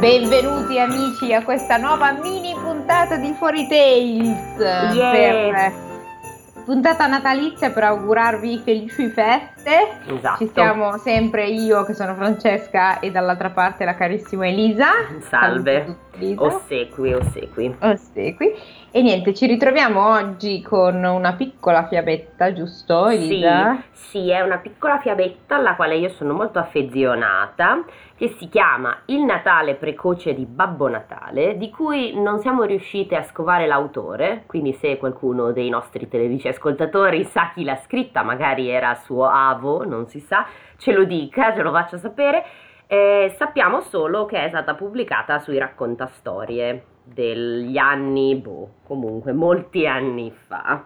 Benvenuti amici a questa nuova mini puntata di Fuori Tales Yeah. per puntata natalizia per augurarvi felici feste. Esatto. Ci siamo sempre io che sono Francesca e dall'altra parte la carissima Elisa. Salve. Tutti, Elisa. Ossequi, ossequi. Ossequi. E niente, ci ritroviamo oggi con una piccola fiabetta, giusto Elisa? Sì, sì, è una piccola fiabetta alla quale io sono molto affezionata, che si chiama Il Natale precoce di Babbo Natale, di cui non siamo riuscite a scovare l'autore, quindi se qualcuno dei nostri televisivi ascoltatori sa chi l'ha scritta, magari era suo avo, non si sa, ce lo dica, ce lo faccia sapere. Eh, sappiamo solo che è stata pubblicata sui raccontastorie degli anni, boh, comunque molti anni fa.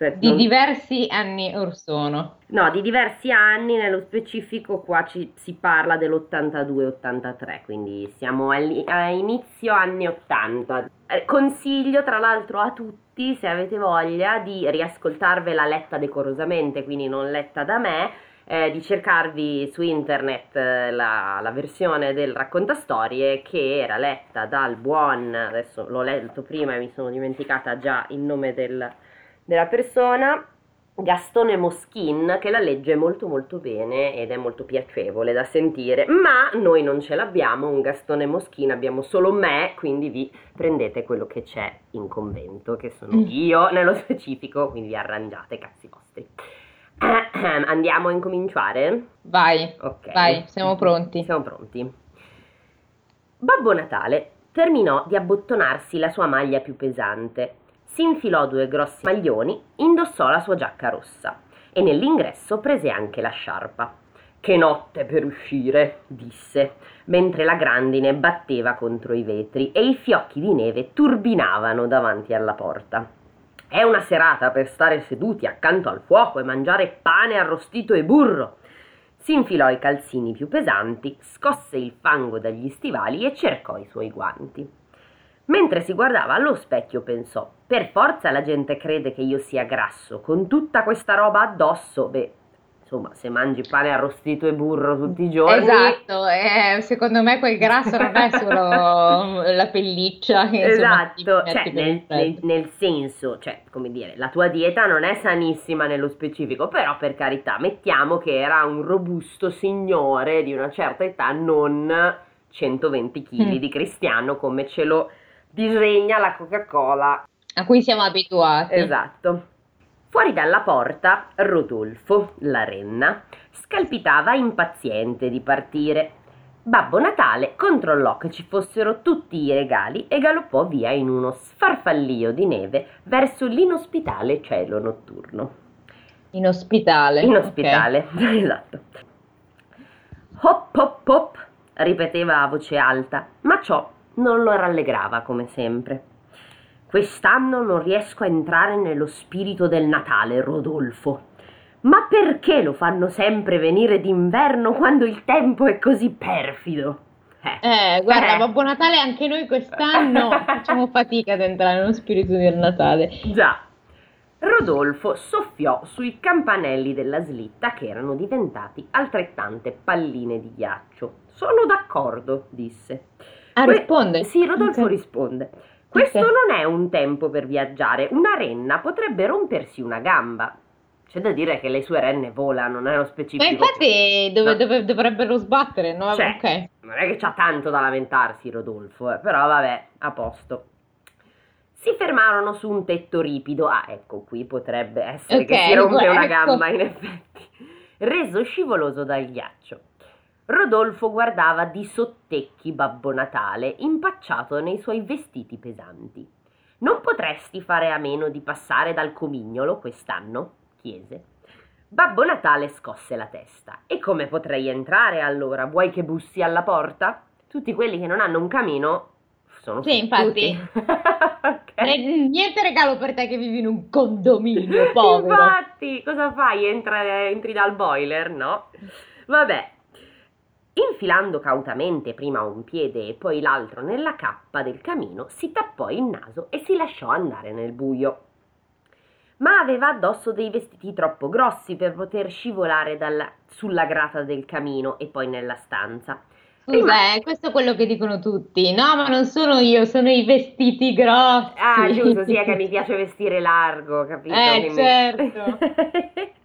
Cioè, Di non- diversi anni or sono. No, di diversi anni, nello specifico qua ci- si parla dell'82-83, quindi siamo al- a inizio anni 80. Eh, consiglio tra l'altro a tutti, se avete voglia, di riascoltarvela letta decorosamente, quindi non letta da me, eh, di cercarvi su internet eh, la, la versione del raccontastorie che era letta dal buon, adesso l'ho letto prima e mi sono dimenticata già il nome del- della persona, Gastone Moschin che la legge molto molto bene ed è molto piacevole da sentire, ma noi non ce l'abbiamo un Gastone Moschin, abbiamo solo me, quindi vi prendete quello che c'è in convento, che sono Mm. io nello specifico, quindi vi arrangiate cazzi vostri. Andiamo a incominciare? Vai, Ok. vai, siamo pronti. Siamo pronti. Babbo Natale terminò di abbottonarsi la sua maglia più pesante, si infilò due grossi maglioni, indossò la sua giacca rossa e nell'ingresso prese anche la sciarpa. Che notte per uscire, disse, mentre la grandine batteva contro i vetri e i fiocchi di neve turbinavano davanti alla porta. È una serata per stare seduti accanto al fuoco e mangiare pane arrostito e burro. Si infilò i calzini più pesanti, scosse il fango dagli stivali e cercò i suoi guanti. Mentre si guardava allo specchio pensò: Per forza la gente crede che io sia grasso, con tutta questa roba addosso. Beh, insomma, se mangi pane arrostito e burro tutti i giorni. Esatto, eh, secondo me quel grasso non è solo la pelliccia che insomma, Esatto, metti cioè nel, nel- nel senso, cioè, come dire, la tua dieta non è sanissima nello specifico, però per carità, mettiamo che era un robusto signore di una certa età, non 120 kg Mm. di cristiano come ce lo disegna la Coca-Cola. A cui siamo abituati. Esatto. Fuori dalla porta, Rodolfo, la renna, scalpitava impaziente di partire. Babbo Natale controllò che ci fossero tutti i regali e galoppò via in uno sfarfallio di neve verso l'inospitale cielo notturno. In ospitale. In ok. ospitale, esatto. Hop hop hop, ripeteva a voce alta, ma ciò non lo rallegrava come sempre. Quest'anno non riesco a entrare nello spirito del Natale, Rodolfo. Ma perché lo fanno sempre venire d'inverno quando il tempo è così perfido? Eh, Eh, guarda, Eh. Babbo Natale anche noi quest'anno facciamo fatica ad entrare nello spirito del Natale. Già. Rodolfo soffiò sui campanelli della slitta che erano diventati altrettante palline di ghiaccio. Sono d'accordo, disse. Ah, Que- risponde? Sì, Rodolfo Ok. risponde. Questo Ok. non è un tempo per viaggiare. Una renna potrebbe rompersi una gamba. C'è da dire che le sue renne volano, nello specifico. Ma infatti dove, No. dove dovrebbero sbattere, no? Cioè, Ok. non è che c'ha tanto da lamentarsi Rodolfo, eh, però vabbè, a posto. Si fermarono su un tetto ripido. Ah, ecco, qui potrebbe essere che Ok, si rompe una ecco. gamba, in effetti. Reso scivoloso dal ghiaccio. Rodolfo guardava di sottecchi Babbo Natale, impacciato nei suoi vestiti pesanti. Non potresti fare a meno di passare dal comignolo quest'anno? chiese. Babbo Natale scosse la testa. E come potrei entrare allora? Vuoi che bussi alla porta? Tutti quelli che non hanno un camino sono Sì, fottuti. Ok. Eh, niente regalo per te che vivi in un condominio, povero. Infatti, cosa fai? Entra- entri dal boiler, no? Vabbè. Infilando cautamente prima un piede e poi l'altro nella cappa del camino, si tappò il naso e si lasciò andare nel buio. Ma aveva addosso dei vestiti troppo grossi per poter scivolare dalla- sulla grata del camino e poi nella stanza. Scusa, eh, questo è quello che dicono tutti. No, ma non sono io, sono i vestiti grossi. Ah, giusto, sì, è che mi piace vestire largo, capito? Eh, Quindi- certo.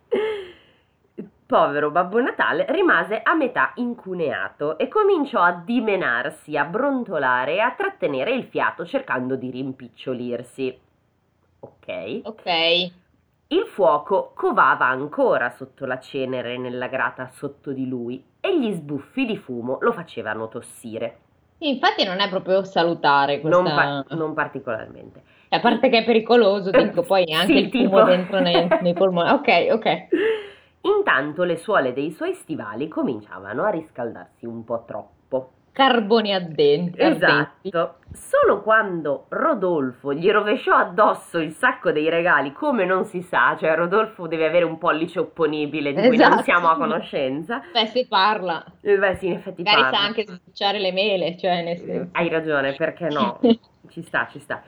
Povero Babbo Natale rimase a metà incuneato e cominciò a dimenarsi, a brontolare e a trattenere il fiato cercando di rimpicciolirsi. Ok. Ok. Il fuoco covava ancora sotto la cenere nella grata sotto di lui e gli sbuffi di fumo lo facevano tossire. Sì, infatti non è proprio salutare questa... Non, pa- non particolarmente. A parte che è pericoloso, dico, poi anche Sì, il fumo tipo. dentro nei, nei polmoni. Ok, ok. Intanto le suole dei suoi stivali cominciavano a riscaldarsi un po' troppo. Carboni ardenti. Esatto. Solo quando Rodolfo gli rovesciò addosso il sacco dei regali, come non si sa, cioè Rodolfo deve avere un pollice opponibile di cui non Esatto. siamo a conoscenza. Beh, se parla. Eh, Beh, sì, in effetti Magari parla. sa anche sbucciare le mele, cioè nel senso. Hai ragione, perché no? Ci sta, ci sta.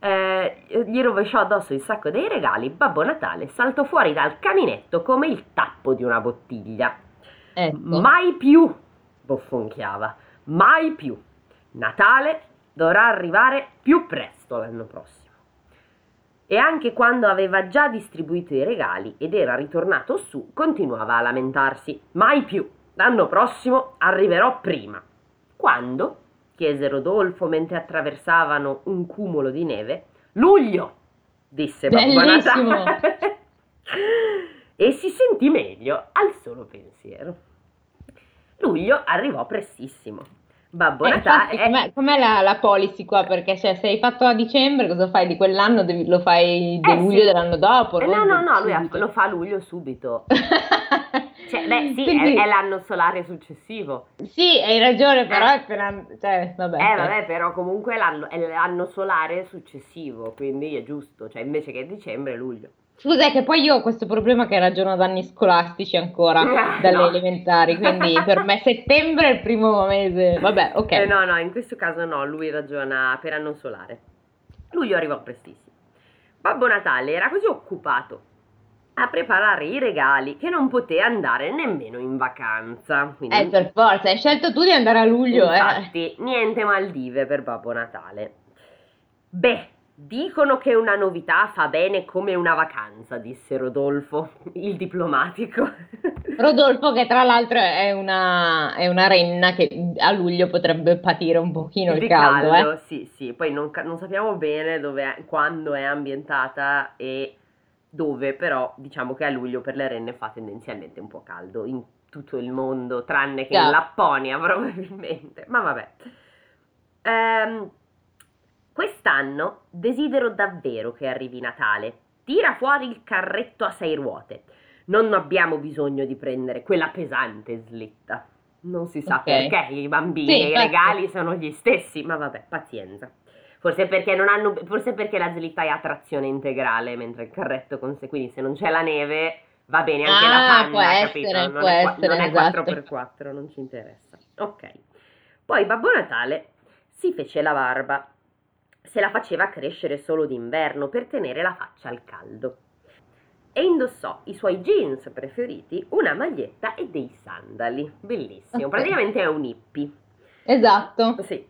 Eh, gli rovesciò addosso il sacco dei regali, Babbo Natale saltò fuori dal caminetto come il tappo di una bottiglia. Ecco. Mai più, bofonchiava, mai più. Natale dovrà arrivare più presto l'anno prossimo. E anche quando aveva già distribuito i regali ed era ritornato su, continuava a lamentarsi. Mai più, l'anno prossimo arriverò prima. Quando? Chiese Rodolfo mentre attraversavano un cumulo di neve. Luglio, disse Babbo. Natale. e si sentì meglio al solo pensiero. Luglio arrivò prestissimo. Babbo Eh, Natale infatti, com'è, com'è la, la policy qua? Perché cioè, se hai fatto a dicembre, cosa fai di quell'anno? Devi- lo fai di Eh, luglio sì. dell'anno dopo, Eh, no, no, no, lui subito. lo fa a luglio subito. Cioè, beh, sì, Quindi- è, è l'anno solare successivo. Sì, hai ragione, però è appena... Cioè, vabbè. Eh, vabbè, però comunque è l'anno, è l'anno solare successivo, quindi è giusto. Cioè, invece che dicembre, è luglio. Scusa, è che poi io ho questo problema che ragiono ad anni scolastici ancora, Ah, dalle no. elementari, quindi per me settembre è il primo mese. Vabbè, ok. Eh, no, no, in questo caso no, lui ragiona per anno solare. Luglio arrivò prestissimo. Babbo Natale era così occupato a preparare i regali che non poté andare nemmeno in vacanza. Quindi, Eh, per forza, hai scelto tu di andare a luglio, eh. infatti, niente Maldive per Babbo Natale. Beh, dicono che una novità fa bene come una vacanza, disse Rodolfo, il diplomatico. Rodolfo, che tra l'altro è una, è una renna che a luglio potrebbe patire un pochino il Di caldo, eh. sì, sì, poi non, non sappiamo bene dove è- quando è ambientata e dove, però diciamo che a luglio per le renne fa tendenzialmente un po' caldo in tutto il mondo, tranne che in Già. Lapponia probabilmente, ma vabbè. Ehm, quest'anno desidero davvero che arrivi Natale. Tira fuori il carretto a sei ruote. Non abbiamo bisogno di prendere quella pesante slitta. Non si sa Ok. perché i bambini Sì, e i infatti. regali sono gli stessi, ma vabbè, pazienza. Forse perché non hanno, forse perché la slitta è a trazione integrale, mentre il carretto con sé, quindi se non c'è la neve va bene anche Ah, la panna, può capito? essere, non può è, essere, non è esatto. 4x4, non ci interessa. Ok. Poi Babbo Natale si fece la barba. Se la faceva crescere solo d'inverno per tenere la faccia al caldo. E indossò i suoi jeans preferiti, una maglietta e dei sandali. Bellissimo. Ok. Praticamente è un hippie. Esatto. Sì.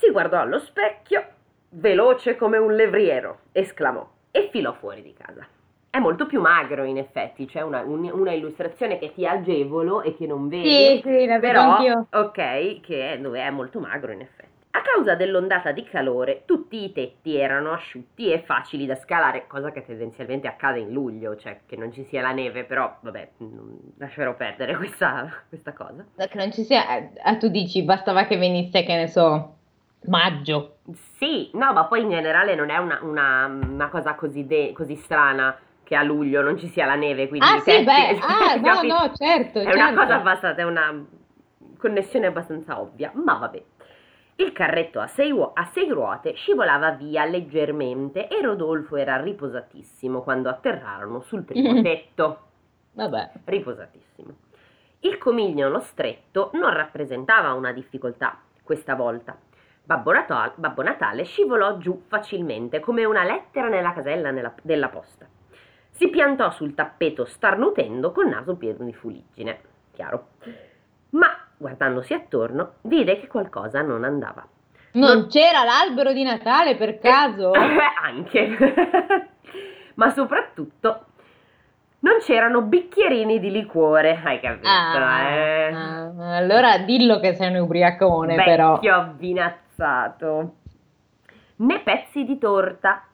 Si guardò allo specchio, veloce come un levriero, esclamò e filò fuori di casa. È molto più magro in effetti, c'è una, un- una illustrazione che ti agevolo e che non vedi, Sì, sì, la vedo però anch'io. ok, che è, dove è molto magro in effetti. A causa dell'ondata di calore, tutti i tetti erano asciutti e facili da scalare, cosa che tendenzialmente accade in luglio, cioè che non ci sia la neve, però vabbè, lascerò perdere questa, questa cosa. Che non ci sia... eh, ah, tu dici, bastava che venisse, che ne so, maggio. Sì, no, ma poi in generale non è una, una- una cosa così, de- così strana che a luglio non ci sia la neve, quindi Ah, sì, beh, ah, no, no, certo, È una certo. cosa abbastanza, è una connessione abbastanza ovvia, ma vabbè. Il carretto a sei, uo- a sei ruote scivolava via leggermente e Rodolfo era riposatissimo quando atterrarono sul primo tetto Vabbè. riposatissimo. Il comignolo stretto non rappresentava una difficoltà questa volta. Babbo Natale, Babbo Natale scivolò giù facilmente come una lettera nella casella nella- della posta. Si piantò sul tappeto starnutendo col naso pieno di fuliggine. Chiaro. Ma guardandosi attorno, vide che qualcosa non andava. Non, non... c'era l'albero di Natale per caso? Eh, anche. Ma soprattutto non c'erano bicchierini di liquore, hai capito? Ah, eh? ah, allora dillo che sei un ubriacone, Vecchio però. Vecchio avvinazzato. Né pezzi di torta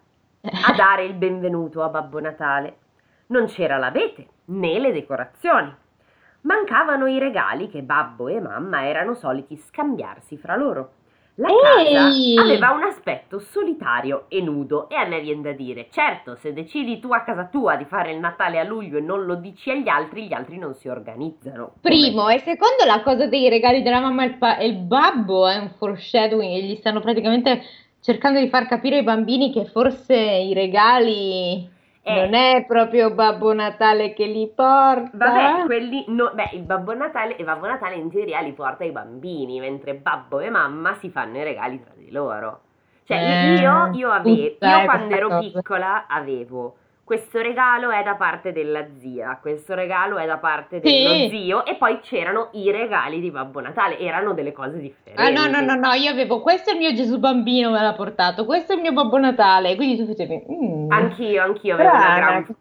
a dare il benvenuto a Babbo Natale. Non c'era l'abete né le decorazioni. Mancavano i regali che babbo e mamma erano soliti scambiarsi fra loro. La Ehi! casa aveva un aspetto solitario e nudo e a me viene da dire, certo, se decidi tu a casa tua di fare il Natale a luglio e non lo dici agli altri, gli altri non si organizzano. Primo, Come? e secondo la cosa dei regali della mamma e il, pa- il babbo è un foreshadowing e gli stanno praticamente cercando di far capire ai bambini che forse i regali eh. Non è proprio Babbo Natale che li porta. Vabbè, quelli no, beh, il Babbo Natale e Babbo Natale in teoria li porta ai bambini, mentre babbo e mamma si fanno i regali tra di loro. Cioè, eh, io, io, avevo, io quando ero cosa. piccola avevo questo regalo è da parte della zia, questo regalo è da parte dello sì. zio e poi c'erano i regali di Babbo Natale, erano delle cose differenti. Ah no, no, no, no, io avevo questo è il mio Gesù bambino me l'ha portato, questo è il mio Babbo Natale, quindi tu facevi... Mm, anch'io, anch'io avevo una gran...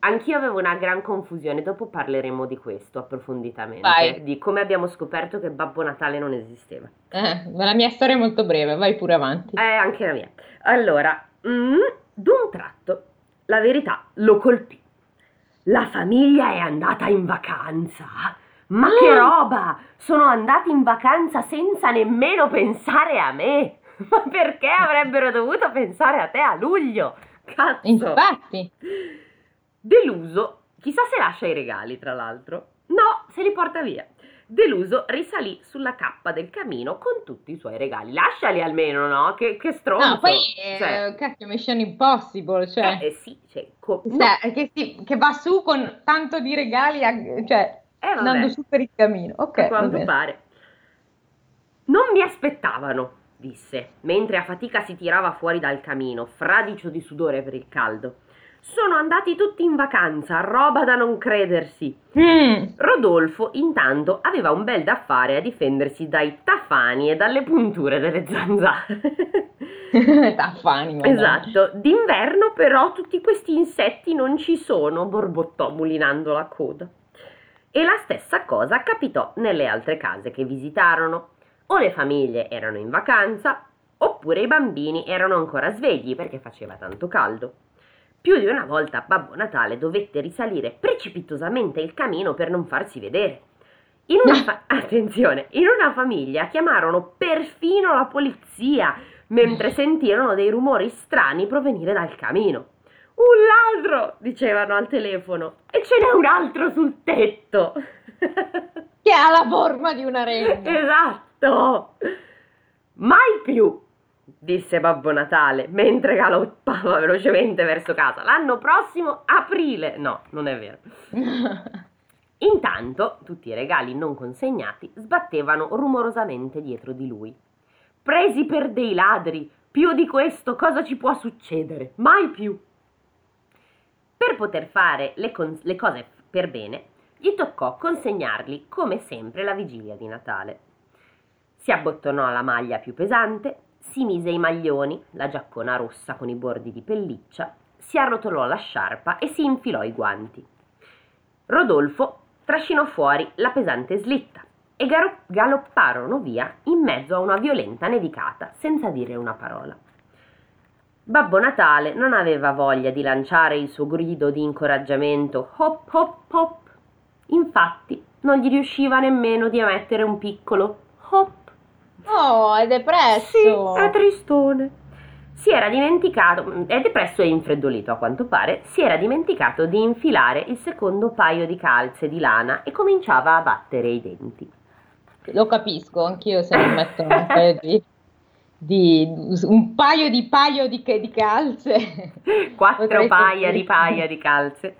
Anch'io avevo una gran confusione, dopo parleremo di questo approfonditamente, vai. di come abbiamo scoperto che Babbo Natale non esisteva. Eh, ma la mia storia è molto breve, vai pure avanti. Eh, anche la mia. Allora, mm, d'un tratto la verità lo colpì. La famiglia è andata in vacanza. Ma che mm. roba! Sono andati in vacanza senza nemmeno pensare a me. Ma perché avrebbero dovuto pensare a te a luglio? Cazzo! Infatti. Deluso, chissà se lascia i regali, tra l'altro. No, se li porta via. Deluso risalì sulla cappa del camino con tutti i suoi regali. Lasciali almeno, no? Che, che stronzo. No, poi, eh, cioè, cacchio, Mission Impossible, cioè... Eh, eh sì, cioè... Co- cioè che, sì, che, va su con tanto di regali, a, cioè, eh, andando su per il camino. Ok, A quanto pare. Non mi aspettavano, disse, mentre a fatica si tirava fuori dal camino, fradicio di sudore per il caldo. Sono andati tutti in vacanza, roba da non credersi. Mm. Rodolfo, intanto, aveva un bel da fare a difendersi dai tafani e dalle punture delle zanzare. tafani. Esatto. D'inverno, però, tutti questi insetti non ci sono, borbottò mulinando la coda. E la stessa cosa capitò nelle altre case che visitarono. O le famiglie erano in vacanza, oppure i bambini erano ancora svegli perché faceva tanto caldo. Più di una volta Babbo Natale dovette risalire precipitosamente il camino per non farsi vedere. In una fa- attenzione, in una famiglia chiamarono perfino la polizia mentre sentirono dei rumori strani provenire dal camino. Un ladro, dicevano al telefono, e ce n'è un altro sul tetto. che ha la forma di una renna. Esatto. Mai più disse Babbo Natale mentre galoppava velocemente verso casa. L'anno prossimo, aprile! No, non è vero. Intanto, tutti i regali non consegnati sbattevano rumorosamente dietro di lui. Presi per dei ladri! Più di questo cosa ci può succedere? Mai più! Per poter fare le, con- le cose per bene, gli toccò consegnarli come sempre la vigilia di Natale. Si abbottonò la maglia più pesante, si mise i maglioni, la giaccona rossa con i bordi di pelliccia, si arrotolò la sciarpa e si infilò i guanti. Rodolfo trascinò fuori la pesante slitta e garo- galopparono via in mezzo a una violenta nevicata senza dire una parola. Babbo Natale non aveva voglia di lanciare il suo grido di incoraggiamento hop hop hop. Infatti non gli riusciva nemmeno di emettere un piccolo hop Oh, è depresso. Sì, è tristone. Si era dimenticato, è depresso e infreddolito a quanto pare, si era dimenticato di infilare il secondo paio di calze di lana e cominciava a battere i denti. Lo capisco, anch'io se mi metto un paio di, di, un paio di paio di, di calze. Quattro paia di paia di calze.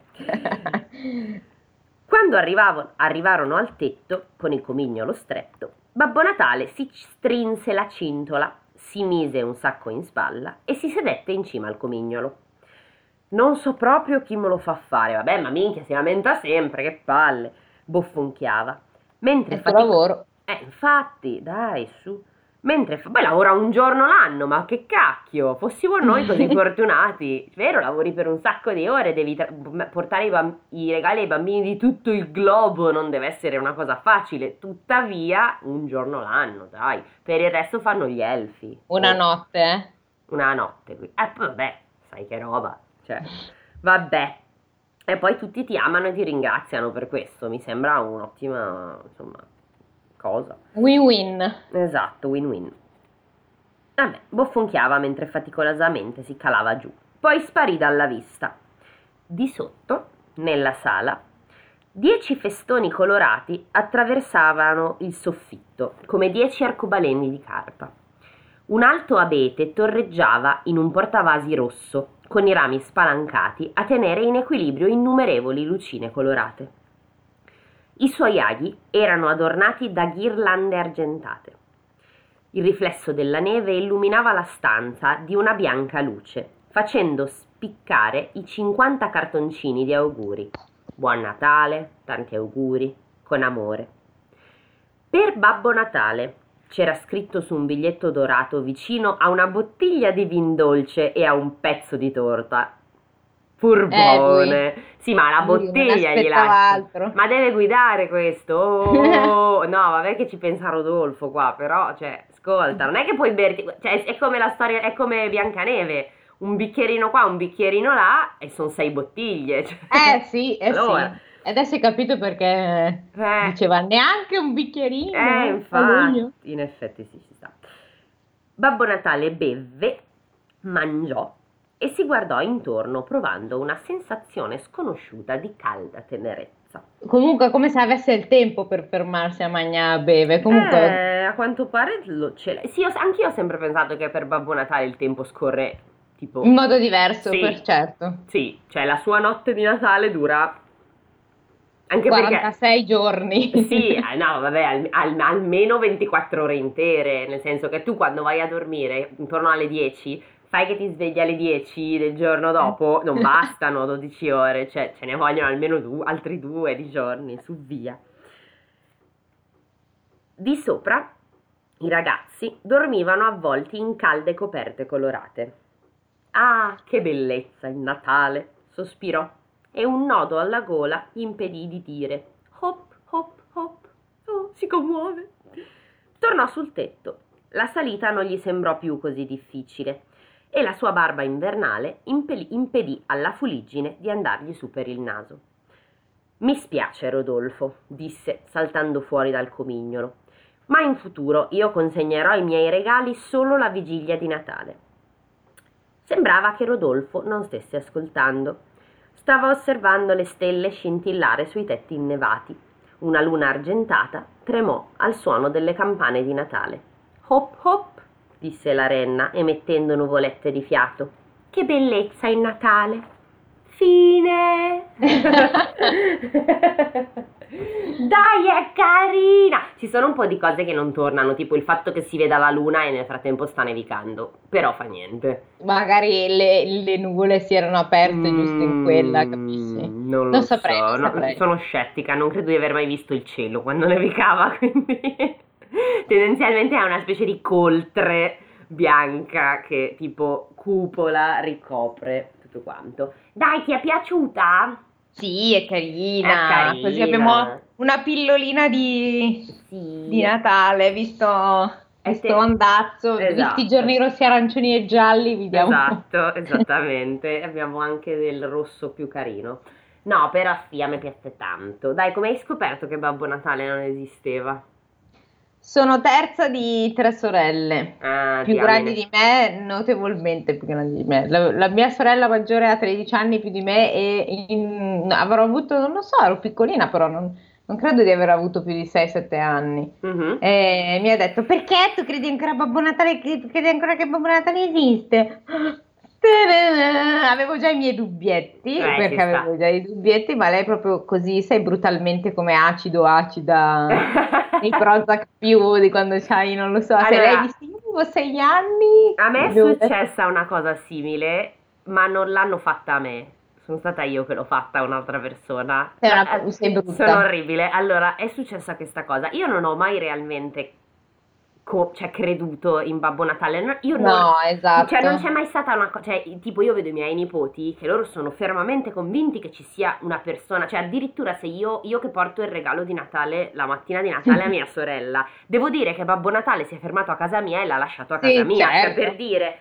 Quando arrivarono al tetto con il comignolo stretto, Babbo Natale si strinse la cintola, si mise un sacco in spalla e si sedette in cima al comignolo. Non so proprio chi me lo fa fare, vabbè, ma minchia si lamenta sempre, che palle, bofonchiava. Mentre, fatic- Eh, infatti, dai, su. Mentre poi lavora un giorno l'anno, ma che cacchio, fossimo noi così fortunati. Vero, lavori per un sacco di ore, devi tra- portare i, bamb- i, regali ai bambini di tutto il globo, non deve essere una cosa facile. Tuttavia, un giorno l'anno, dai. Per il resto fanno gli elfi. Una oh. notte, eh? Una notte. Eh, vabbè, sai che roba. Cioè, vabbè. E poi tutti ti amano e ti ringraziano per questo. Mi sembra un'ottima, insomma, cosa. Win-win. Esatto, win-win. Vabbè, bofonchiava mentre faticosamente si calava giù. Poi sparì dalla vista. Di sotto, nella sala, dieci festoni colorati attraversavano il soffitto, come dieci arcobaleni di carpa. Un alto abete torreggiava in un portavasi rosso, con i rami spalancati a tenere in equilibrio innumerevoli lucine colorate. I suoi aghi erano adornati da ghirlande argentate. Il riflesso della neve illuminava la stanza di una bianca luce, facendo spiccare i 50 cartoncini di auguri. Buon Natale, tanti auguri, con amore. Per Babbo Natale c'era scritto su un biglietto dorato vicino a una bottiglia di vin dolce e a un pezzo di torta. Furbone. Eh, sì, ma la bottiglia gli lascia. Ma deve guidare questo. Oh, no, vabbè che ci pensa Rodolfo qua, però, cioè, ascolta, non è che puoi berti, cioè, è come la storia, è come Biancaneve. Un bicchierino qua, un bicchierino là e sono sei bottiglie. Cioè. Eh sì, eh allora. sì. Adesso hai capito perché eh. diceva neanche un bicchierino. Eh, infatti, in effetti sì, ci sta. Babbo Natale bevve, mangiò e si guardò intorno provando una sensazione sconosciuta di calda tenerezza. Comunque, come se avesse il tempo per fermarsi a mangiare a beve. Comunque... Eh, a quanto pare lo ce l'ha. Sì, io, anch'io ho sempre pensato che per Babbo Natale il tempo scorre tipo... In modo diverso, sì, per certo. Sì, cioè la sua notte di Natale dura anche 46 perché, giorni. Sì, eh, no, vabbè, al, al, almeno 24 ore intere, nel senso che tu quando vai a dormire intorno alle 10, fai che ti svegli alle 10 del giorno dopo, non bastano 12 ore, cioè ce ne vogliono almeno due, altri due di giorni, su via. Di sopra i ragazzi dormivano avvolti in calde coperte colorate. Ah, che bellezza il Natale! sospirò e un nodo alla gola gli impedì di dire hop hop hop. Oh, si commuove. Tornò sul tetto. La salita non gli sembrò più così difficile e la sua barba invernale impedì, impedì alla fuliggine di andargli su per il naso. Mi spiace, Rodolfo, disse saltando fuori dal comignolo, ma in futuro io consegnerò i miei regali solo la vigilia di Natale. Sembrava che Rodolfo non stesse ascoltando Stava osservando le stelle scintillare sui tetti innevati. Una luna argentata tremò al suono delle campane di Natale. Hop hop, disse la renna, emettendo nuvolette di fiato. Che bellezza il Natale! Fine! Dai, è carina! Ci sono un po' di cose che non tornano, tipo il fatto che si veda la luna e nel frattempo sta nevicando, però fa niente. Magari le, le nuvole si erano aperte mm, giusto in quella, mm, capisci? Non, lo saprei, so, no, saprei. sono scettica, non credo di aver mai visto il cielo quando nevicava, quindi tendenzialmente è una specie di coltre bianca che tipo cupola ricopre tutto quanto. Dai, ti è piaciuta? Sì, è carina. È carina. Così abbiamo una pillolina di, sì. di Natale, visto, visto te... andazzo, esatto. visti i giorni rossi, arancioni e gialli, vediamo. Esatto, esattamente. abbiamo anche del rosso più carino. No, però sì, a me piace tanto. Dai, come hai scoperto che Babbo Natale non esisteva? Sono terza di tre sorelle, ah, più grandi di me, notevolmente più grandi di me. La, la, mia sorella maggiore ha 13 anni più di me e in, avrò avuto, non lo so, ero piccolina però non, non credo di aver avuto più di 6-7 anni. Uh-huh. E mi ha detto, perché tu credi ancora Babbo Natale, credi ancora che Babbo Natale esiste? Avevo già i miei dubbietti, eh, perché avevo già i dubbietti, ma lei proprio così, sei brutalmente come acido, acida, nei Prozac più di quando c'hai, non lo so, allora, se lei dice io avevo sei anni... A me è successa una cosa simile, ma non l'hanno fatta a me, sono stata io che l'ho fatta a un'altra persona. Sei, una, Eh, sei brutta. Sono orribile. Allora, è successa questa cosa. Io non ho mai realmente co- cioè, creduto in Babbo Natale. No, Io non, No, esatto. cioè, non c'è mai stata una cosa, cioè, tipo io vedo i miei nipoti che loro sono fermamente convinti che ci sia una persona, cioè addirittura se io, io che porto il regalo di Natale la mattina di Natale a mia sorella, devo dire che Babbo Natale si è fermato a casa mia e l'ha lasciato a casa Sì, mia, cioè certo. per dire...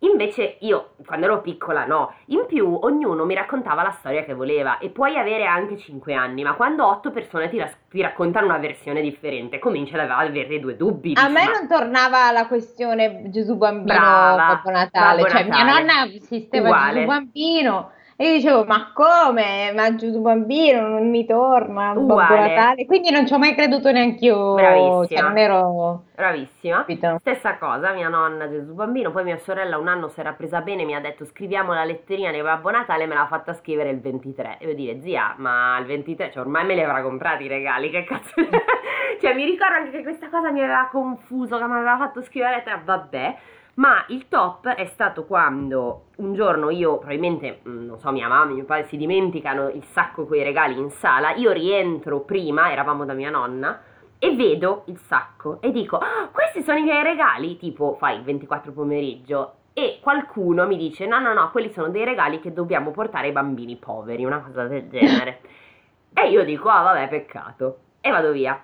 Invece io, quando ero piccola, no. In più, ognuno mi raccontava la storia che voleva e puoi avere anche 5 anni, ma quando 8 persone ti, ras- ti raccontano una versione differente, cominci ad avere due dubbi. A me ma- non tornava la questione Gesù bambino Brava, Babbo Natale, Babbo cioè mia Natale. nonna assisteva Uguale. Gesù bambino e io dicevo ma come? Ma Gesù bambino non mi torna Babbo. Natale, quindi non ci ho mai creduto neanche io, Bravissima. cioè non ero Bravissima. capito? Stessa cosa, mia nonna Gesù Bambino, poi mia sorella un anno si era presa bene, mi ha detto scriviamo la letterina di Babbo Natale, me l'ha fatta scrivere il 23. E io dire, zia, ma il 23, cioè ormai me li avrà comprati i regali, che cazzo... cioè mi ricordo anche che questa cosa mi aveva confuso, che mi aveva fatto scrivere la lettera, vabbè. Ma il top è stato quando un giorno io, probabilmente, mm, non so, mia mamma e mio padre si dimenticano il sacco con i regali in sala, io rientro prima, eravamo da mia nonna, e vedo il sacco e dico, "Ah, questi sono i miei regali, tipo fai il 24 pomeriggio. E qualcuno mi dice, no, no, no, quelli sono dei regali che dobbiamo portare ai bambini poveri, una cosa del genere. e io dico, ah vabbè, peccato. E vado via.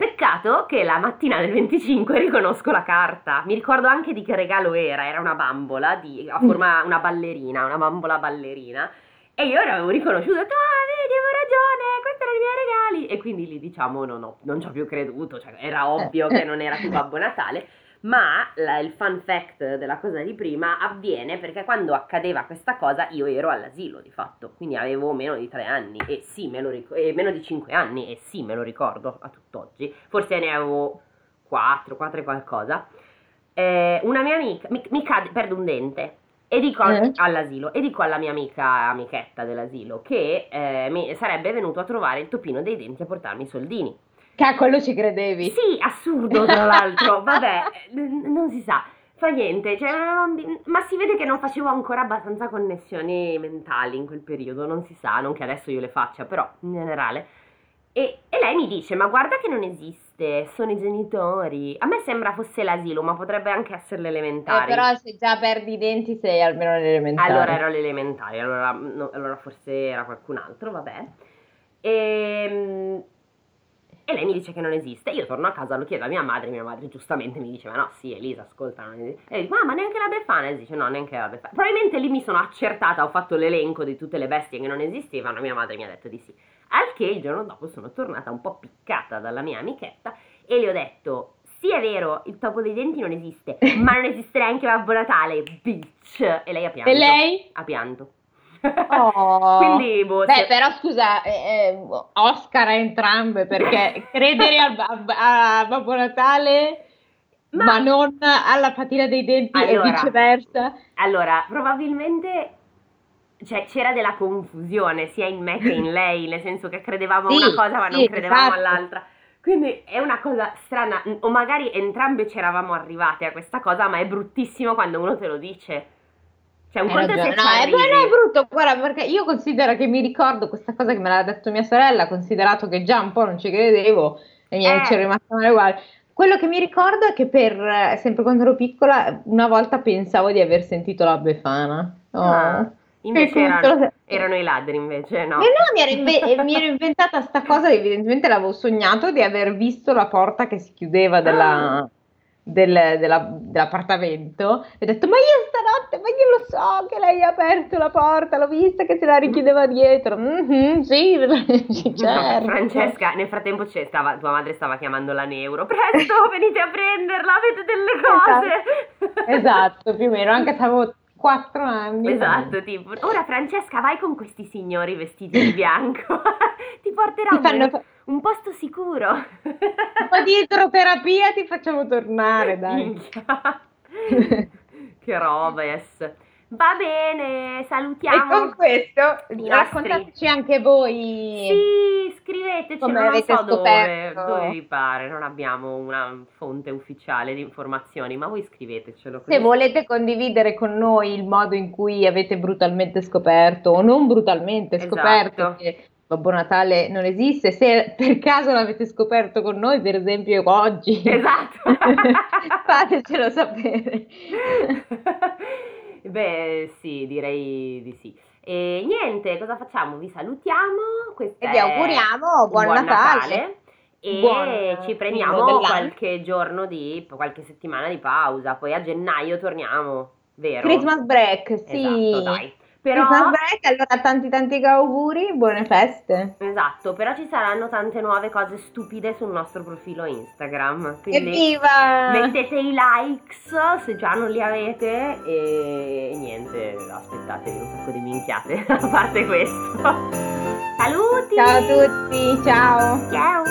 Peccato che la mattina del 25 riconosco la carta. Mi ricordo anche di che regalo era. Era una bambola di, a forma una ballerina, una bambola ballerina. E io l'avevo riconosciuto, ho detto, ah, vedi, avevo ragione, questi erano i miei regali. E quindi lì diciamo, no, no, non ci ho più creduto, cioè era ovvio che non era più Babbo Natale. Ma la- il fun fact della cosa di prima avviene perché quando accadeva questa cosa io ero all'asilo di fatto, quindi avevo meno di tre anni e sì, me lo ric- e meno di cinque anni e sì, me lo ricordo a tutt'oggi. Forse ne avevo quattro, quattro e qualcosa. Eh, una mia amica mi, mi cade, perdo un dente e dico Eh. all'asilo e dico alla mia amica amichetta dell'asilo che eh, mi sarebbe venuto a trovare il topino dei denti a portarmi i soldini. Che a quello ci credevi? Sì, assurdo tra l'altro, vabbè, n- non si sa, fa niente, cioè, ma si vede che non facevo ancora abbastanza connessioni mentali in quel periodo, non si sa, non che adesso io le faccia, però in generale. E, e lei mi dice, ma guarda che non esiste, sono i genitori. A me sembra fosse l'asilo, ma potrebbe anche essere Eh, l'elementare. però se già perdi i denti sei almeno all'elementare. Allora ero all'elementare, allora, no, allora forse era qualcun altro, vabbè. E, e lei mi dice che non esiste. Io torno a casa, lo chiedo a mia madre, mia madre giustamente mi dice, ma no, sì, Elisa, ascolta, non esiste. E io dico, "Ah, ma neanche la Befana esiste? No, neanche la Befana. Probabilmente lì mi sono accertata, ho fatto l'elenco di tutte le bestie che non esistevano, mia madre mi ha detto di sì. Al che il giorno dopo sono tornata un po' piccata dalla mia amichetta e le ho detto, sì è vero, il topo dei denti non esiste, ma non esiste neanche Babbo Natale, bitch. E lei ha pianto. E lei? Ha pianto. Oh. Quindi, boh, Beh, se- però scusa, eh, eh, Oscar a entrambe perché credere al, a, a Babbo Natale Ma- ma, non alla patina dei denti Allora. e viceversa. Allora, probabilmente cioè, c'era della confusione sia in me che in lei, nel senso che credevamo a Sì, una cosa ma non sì, credevamo esatto. all'altra. Quindi è una cosa strana, o magari entrambe ci eravamo arrivate a questa cosa, ma è bruttissimo quando uno te lo dice. Cioè, un conto ragione. se No, è, non è brutto, guarda, perché io considero che mi ricordo questa cosa che me l'ha detto mia sorella, considerato che già un po' non ci credevo e mi Eh. ci è rimasto male uguale. Quello che mi ricordo è che per, eh, sempre quando ero piccola, una volta pensavo di aver sentito la Befana. Oh. Ah, invece erano, erano i ladri, invece, no. E no, mi ero, inve- eh, mi ero inventata sta cosa, evidentemente l'avevo sognato di aver visto la porta che si chiudeva della- del- della- dell'appartamento e ho detto, ma io stanotte, ma io lo so che lei ha aperto la porta, l'ho vista che se la richiudeva dietro. Mhm, sì, certo. Francesca, nel frattempo c'è- stava, tua madre stava chiamando la neuro. Presto, venite a prenderla, avete delle cose. Esatto, più o meno, anche se avevo 4 anni. Esatto, tipo, ora Francesca vai con questi signori vestiti di bianco, ti Ti porteranno fanno un posto sicuro. un po' di idroterapia ti facciamo tornare, dai. Che roba, yes. Va bene, salutiamo. E con questo raccontateci anche voi. Sì, scriveteci, Come non avete so dove, scoperto. dove vi pare, non abbiamo una fonte ufficiale di informazioni, ma voi scrivetecelo. Se volete condividere con noi il modo in cui avete brutalmente scoperto o non brutalmente Esatto. scoperto che Babbo Natale non esiste, se per caso l'avete scoperto con noi, per esempio oggi, Esatto. fatecelo sapere. Beh, sì, direi di sì. E niente, cosa facciamo? Vi salutiamo. E vi auguriamo un buon Natale. E Buon ci prendiamo qualche giorno di, qualche settimana di pausa, poi a gennaio torniamo, vero? Christmas break, sì. Esatto, dai. Però... Perfetto, allora tanti tanti auguri, buone feste. Esatto, però ci saranno tante nuove cose stupide sul nostro profilo Instagram. Evviva! Mettete i likes se già non li avete e niente, aspettatevi un sacco di minchiate a parte questo. Saluti! Ciao a tutti, ciao! Ciao!